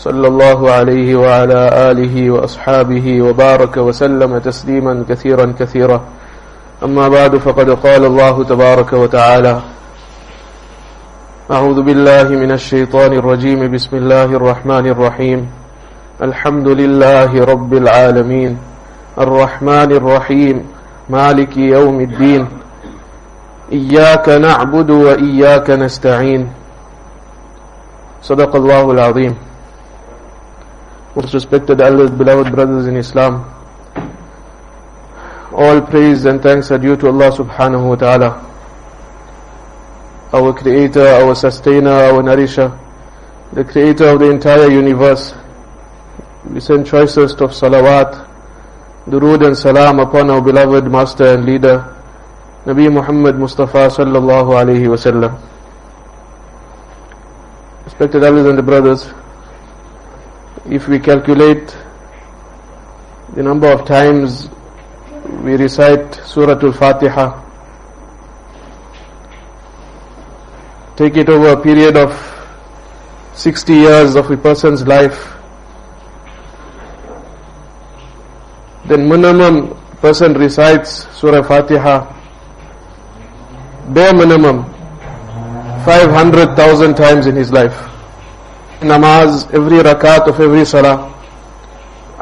صلى الله عليه وعلى آله وأصحابه وبارك وسلم تسليما كثيرا كثيرا. أما بعد فقد قال الله تبارك وتعالى أعوذ بالله من الشيطان الرجيم. بسم الله الرحمن الرحيم. الحمد لله رب العالمين. الرحمن الرحيم. مالك يوم الدين. إياك نعبد وإياك نستعين. صدق الله العظيم. Most respected elders, beloved brothers in Islam, all praise and thanks are due to Allah subhanahu wa ta'ala, our creator, our sustainer, our nourisher, the creator of the entire universe. We send choicest of salawat, durood and salam upon our beloved master and leader, Nabi Muhammad Mustafa sallallahu alayhi wa sallam. Respected elders and the brothers, if we calculate the number of times we recite Surah Al-Fatiha, take it over a period of 60 years of a person's life, then minimum person recites Surah Fatiha, bare minimum, 500,000 times in his life namaz, every rakat of every salah.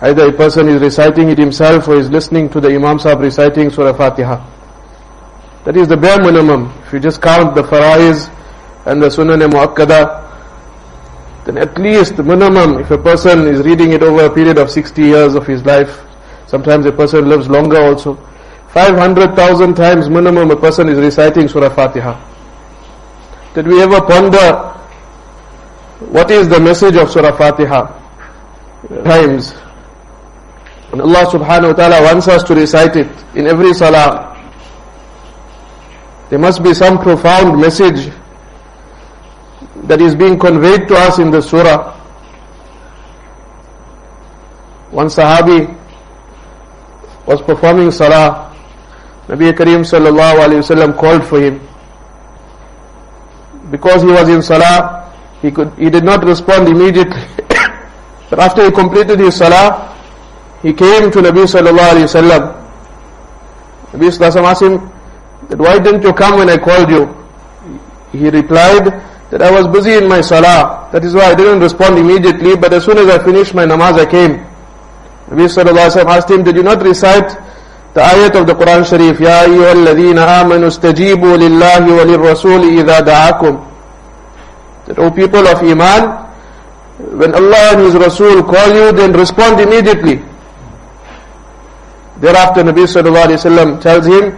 Either a person is reciting it himself or is listening to the Imam Sahib reciting Surah Fatiha. That is the bare minimum. If you just count the faraiz and the sunan and muakkada, then at least the minimum, if a person is reading it over a period of 60 years of his life, sometimes a person lives longer also, 500,000 times minimum a person is reciting Surah Fatiha. Did we ever ponder what is the message of Surah Fatiha? Times. And Allah subhanahu wa ta'ala wants us to recite it in every salah. There must be some profound message that is being conveyed to us in the surah. One sahabi was performing salah. Nabi Kareem sallallahu alayhi wasallam called for him. Because he was in salah, he could, he did not respond immediately. but after he completed his salah, he came to Nabi sallallahu alayhi wasallam. Nabi sallallahu asked him, that why didn't you come when I called you? He replied, that I was busy in my salah. That is why I didn't respond immediately, but as soon as I finished my namaz, I came. Nabi sallallahu alayhi asked him, did you not recite the ayat of the Quran Sharif, amanu stajibu lillahi wa lirrasuli idha da'akum. That, O people of Iman, when Allah and His Rasul call you, then respond immediately. Thereafter Nabi Sallallahu Alaihi Wasallam tells him,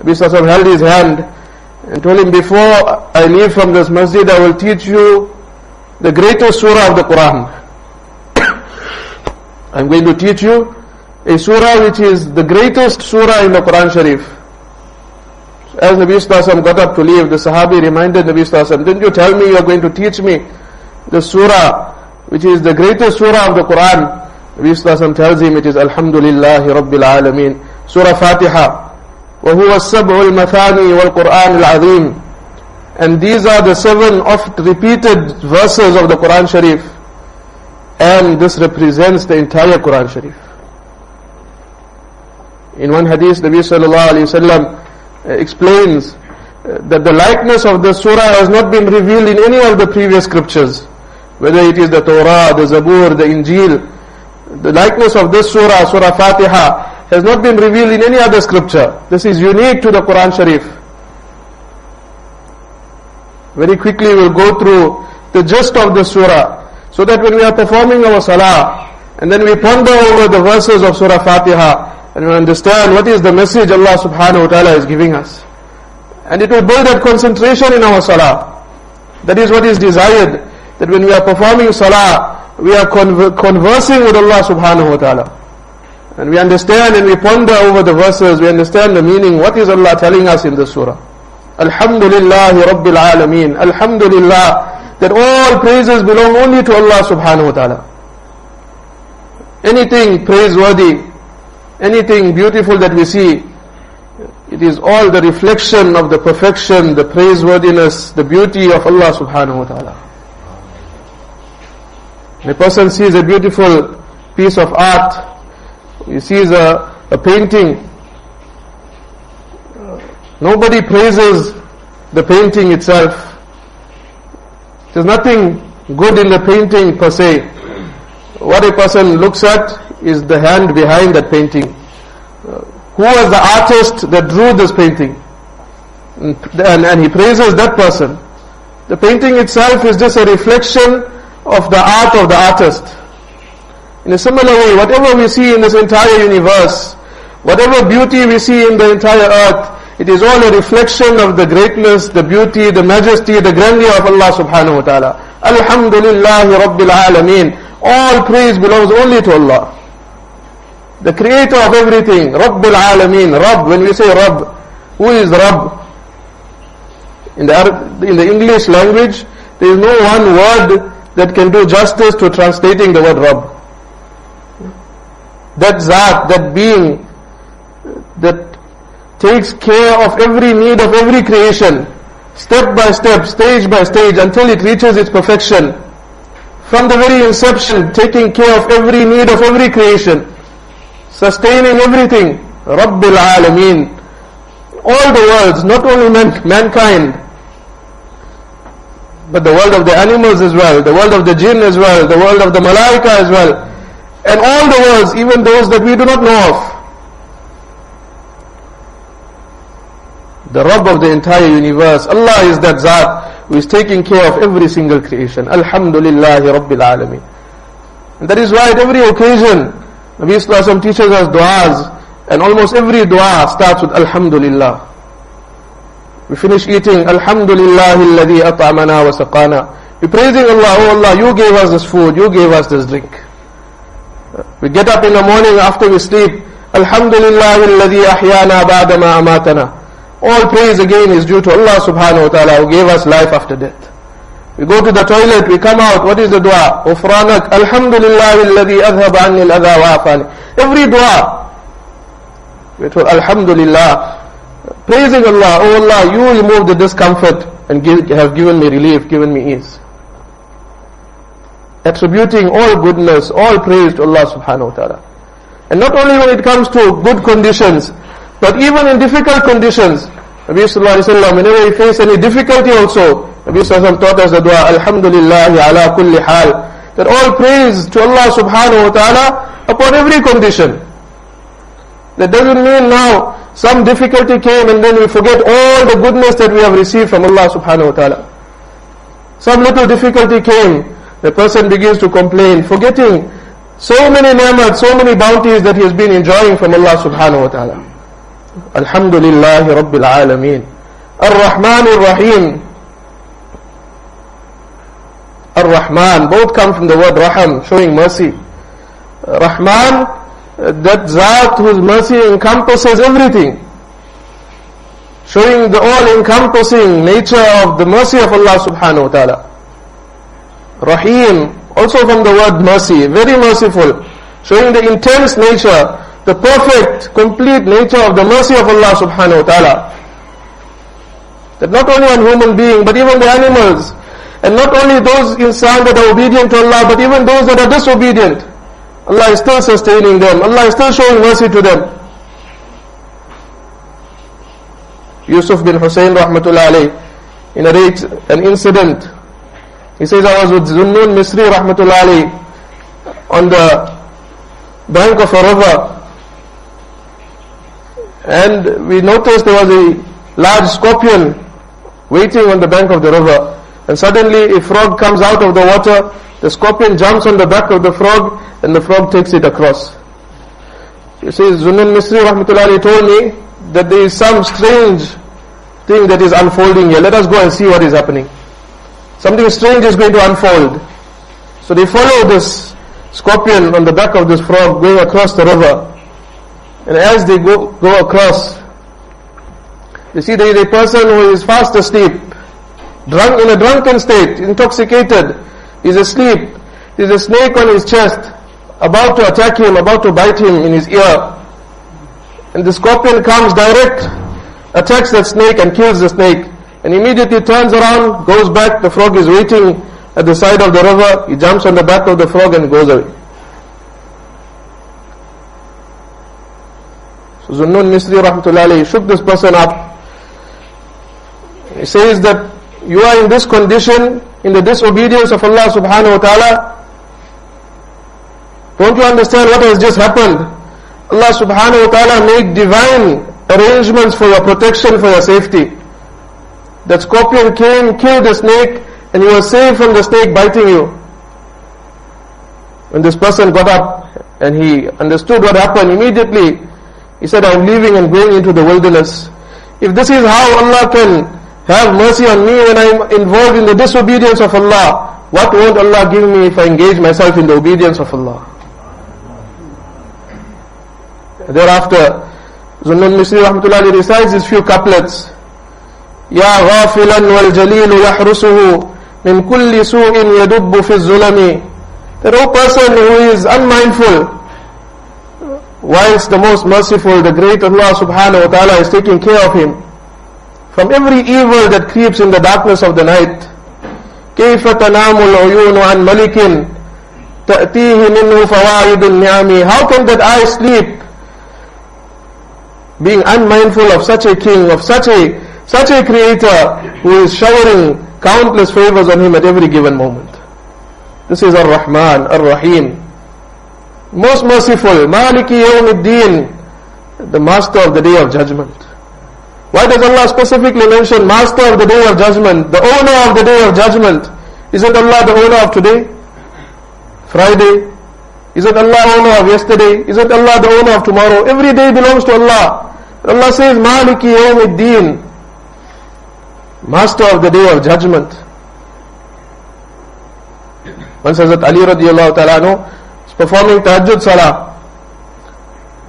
Nabi Sallallahu held his hand and told him, before I leave from this masjid, I will teach you the greatest surah of the Quran. I'm going to teach you a surah which is the greatest surah in the Quran Sharif. As Nabi Sallallahu got up to leave, the Sahabi reminded Nabi Sallallahu didn't you tell me you are going to teach me the surah which is the greatest surah of the Quran? Nabi Sallallahu tells him it is Alhamdulillahi Rabbil Alameen. Surah Fatiha. وهو السبع المثاني والقرآن العظيم and these are the seven oft repeated verses of the Quran Sharif and this represents the entire Quran Sharif in one hadith Nabi sallallahu alayhi wasallam uh, explains uh, that the likeness of the surah has not been revealed in any of the previous scriptures whether it is the Torah, the Zabur, the Injil the likeness of this surah, Surah Fatiha has not been revealed in any other scripture. This is unique to the Quran Sharif. Very quickly we'll go through the gist of the surah so that when we are performing our salah and then we ponder over the verses of Surah Fatiha and we understand what is the message Allah subhanahu wa ta'ala is giving us. And it will build that concentration in our salah. That is what is desired. That when we are performing salah, we are conver- conversing with Allah subhanahu wa ta'ala. And we understand and we ponder over the verses, we understand the meaning. What is Allah telling us in the surah? Alhamdulillah Rabbil Alameen. Alhamdulillah that all praises belong only to Allah subhanahu wa ta'ala. Anything praiseworthy, anything beautiful that we see, it is all the reflection of the perfection, the praiseworthiness, the beauty of Allah subhanahu wa ta'ala. A person sees a beautiful piece of art, he sees a, a painting, nobody praises the painting itself. There's nothing good in the painting per se. What a person looks at is the hand behind that painting. Uh, who was the artist that drew this painting? And, and he praises that person. The painting itself is just a reflection of the art of the artist. In a similar way, whatever we see in this entire universe, whatever beauty we see in the entire earth, it is all a reflection of the greatness, the beauty, the majesty, the grandeur of Allah subhanahu wa ta'ala. Alhamdulillah Rabbil Alameen. All praise belongs only to Allah. The creator of everything, Rabbil Alameen. Rabb, when we say Rabb, who is Rabb? In the, in the English language, there is no one word that can do justice to translating the word Rabb that Zat, that being that takes care of every need of every creation, step by step, stage by stage, until it reaches its perfection. From the very inception, taking care of every need of every creation, sustaining everything, Rabbil Alameen. All the worlds, not only man, mankind, but the world of the animals as well, the world of the jinn as well, the world of the malaika as well, and all the worlds, even those that we do not know of. The Rabb of the entire universe, Allah is that Zat who is taking care of every single creation. Alhamdulillah Rabbil Alameen. And that is why at every occasion, Nabi Islam teaches us du'as, and almost every dua starts with Alhamdulillah. We finish eating, Alhamdulillah alladhi at'amana wa saqana. We're praising Allah, oh Allah, you gave us this food, you gave us this drink. We get up in the morning after we sleep. Alhamdulillah alladhi ahyana ba'dama amatana. All praise again is due to Allah subhanahu wa ta'ala who gave us life after death. We go to the toilet, we come out, what is the dua? Ufranak, Alhamdulillah adhab anni al-adha wa afani. Every dua. We told Alhamdulillah. Praising Allah, oh Allah, you remove the discomfort and give, have given me relief, given me ease attributing all goodness, all praise to Allah subhanahu wa ta'ala. And not only when it comes to good conditions, but even in difficult conditions. Nabi sallallahu alayhi wa sallam, whenever we face any difficulty also, Nabi sallallahu taught us the dua, Alhamdulillah ala kulli hal. That all praise to Allah subhanahu wa ta'ala upon every condition. That doesn't mean now some difficulty came and then we forget all the goodness that we have received from Allah subhanahu wa ta'ala. Some little difficulty came, the person begins to complain, forgetting so many ni'mat, so many bounties that he has been enjoying from Allah subhanahu wa ta'ala. Alhamdulillah Rabbil Alameen. Ar-Rahman Ar-Rahim. Ar-Rahman, both come from the word Raham, showing mercy. Rahman, that Zat whose mercy encompasses everything. Showing the all-encompassing nature of the mercy of Allah subhanahu wa ta'ala. Rahim, also from the word mercy, very merciful, showing the intense nature, the perfect, complete nature of the mercy of Allah subhanahu wa ta'ala. That not only on human being, but even the animals, and not only those insan that are obedient to Allah, but even those that are disobedient. Allah is still sustaining them. Allah is still showing mercy to them. Yusuf bin Hussein rahmatullah narrates an incident he says, I was with Zunnun Misri rahmatullahi on the bank of a river and we noticed there was a large scorpion waiting on the bank of the river and suddenly a frog comes out of the water, the scorpion jumps on the back of the frog and the frog takes it across. He says, Zunnun Misri rahmatullahi told me that there is some strange thing that is unfolding here. Let us go and see what is happening. Something strange is going to unfold. So they follow this scorpion on the back of this frog going across the river. And as they go, go across, they see there is a person who is fast asleep, drunk in a drunken state, intoxicated, is asleep. There's a snake on his chest, about to attack him, about to bite him in his ear. And the scorpion comes direct, attacks that snake and kills the snake. And immediately turns around, goes back, the frog is waiting at the side of the river, he jumps on the back of the frog and goes away. Zunnun Misri rahmatullahi shook this person up. He says that you are in this condition, in the disobedience of Allah subhanahu wa ta'ala. Don't you understand what has just happened? Allah subhanahu wa ta'ala made divine arrangements for your protection, for your safety. That scorpion came, killed the snake, and you were safe from the snake biting you. When this person got up and he understood what happened, immediately he said, I'm leaving and going into the wilderness. If this is how Allah can have mercy on me when I'm involved in the disobedience of Allah, what won't Allah give me if I engage myself in the obedience of Allah? Thereafter, Zunnun Misri Rahmatullahi recites these few couplets. يا غافلا والجليل يحرسه من كل سوء يدب في الظلم That O person who is unmindful, whilst the most merciful, the great Allah subhanahu wa ta'ala is taking care of him from every evil that creeps in the darkness of the night. كيف تنام العيون عن ملك تأتيه منه فوائد النعم How can that eye sleep being unmindful of such a king, of such a such a creator who is showering countless favors on him at every given moment. This is Ar-Rahman, Ar-Rahim. Most merciful, Maliki Yawmiddin, the master of the day of judgment. Why does Allah specifically mention master of the day of judgment, the owner of the day of judgment? Isn't Allah the owner of today? Friday? Isn't Allah the owner of yesterday? Isn't Allah the owner of tomorrow? Every day belongs to Allah. Allah says, Maliki Yawmiddin, master of the day of judgment. Once Hazrat Ali radiallahu ta'ala performing tahajjud salah.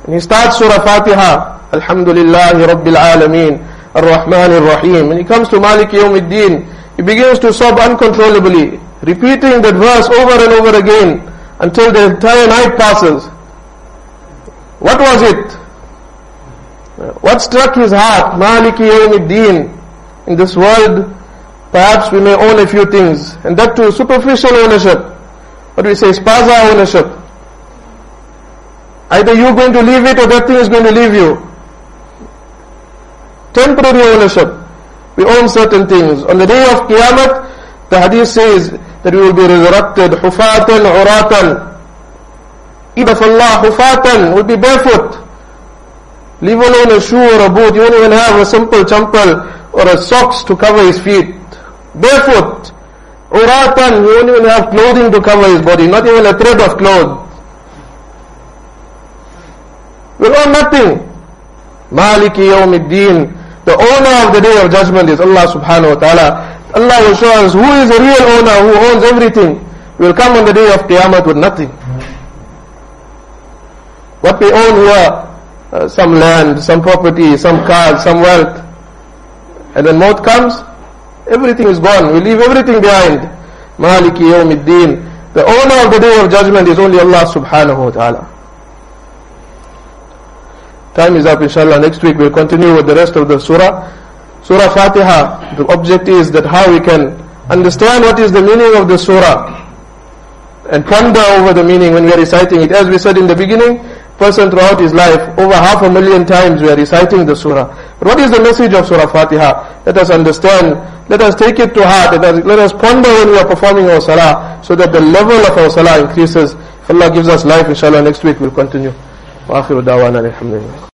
And he starts Surah Fatiha, Alhamdulillahi Rabbil Alameen, Ar-Rahman Ar-Rahim. When he comes to Malik Yawmiddin, he begins to sob uncontrollably, repeating that verse over and over again until the entire night passes. What was it? What struck his heart? Maliki Yawmiddin. In this world, perhaps we may own a few things, and that too superficial ownership. What do we say, spaza ownership. Either you're going to leave it or that thing is going to leave you. Temporary ownership. We own certain things. On the day of Qiyamah, the hadith says that we will be resurrected, hufatan, uratan. If Allah, hufatan, will be barefoot. Leave alone a shoe or a boot, you won't even have a simple champal or a socks to cover his feet. Barefoot. Uratan, he won't even have clothing to cover his body, not even a thread of cloth. Will own nothing. Maliki yawmiddin. The owner of the day of judgment is Allah subhanahu wa ta'ala. Allah will show us who is the real owner, who owns everything. We will come on the day of Qiyamah with nothing. What we own here, uh, some land, some property, some cars, some wealth. And then maut comes, everything is gone. We leave everything behind. Maliki yawmiddin. The owner of the day of judgment is only Allah subhanahu wa ta'ala. Time is up inshallah. Next week we'll continue with the rest of the surah. Surah Fatiha, the object is that how we can understand what is the meaning of the surah and ponder over the meaning when we are reciting it. As we said in the beginning, person throughout his life, over half a million times we are reciting the surah. But what is the message of Surah Fatiha? Let us understand, let us take it to heart, let us, let us ponder when we are performing our salah, so that the level of our salah increases. If Allah gives us life, inshallah, next week we'll continue. وآخر دعوانا الحمد لله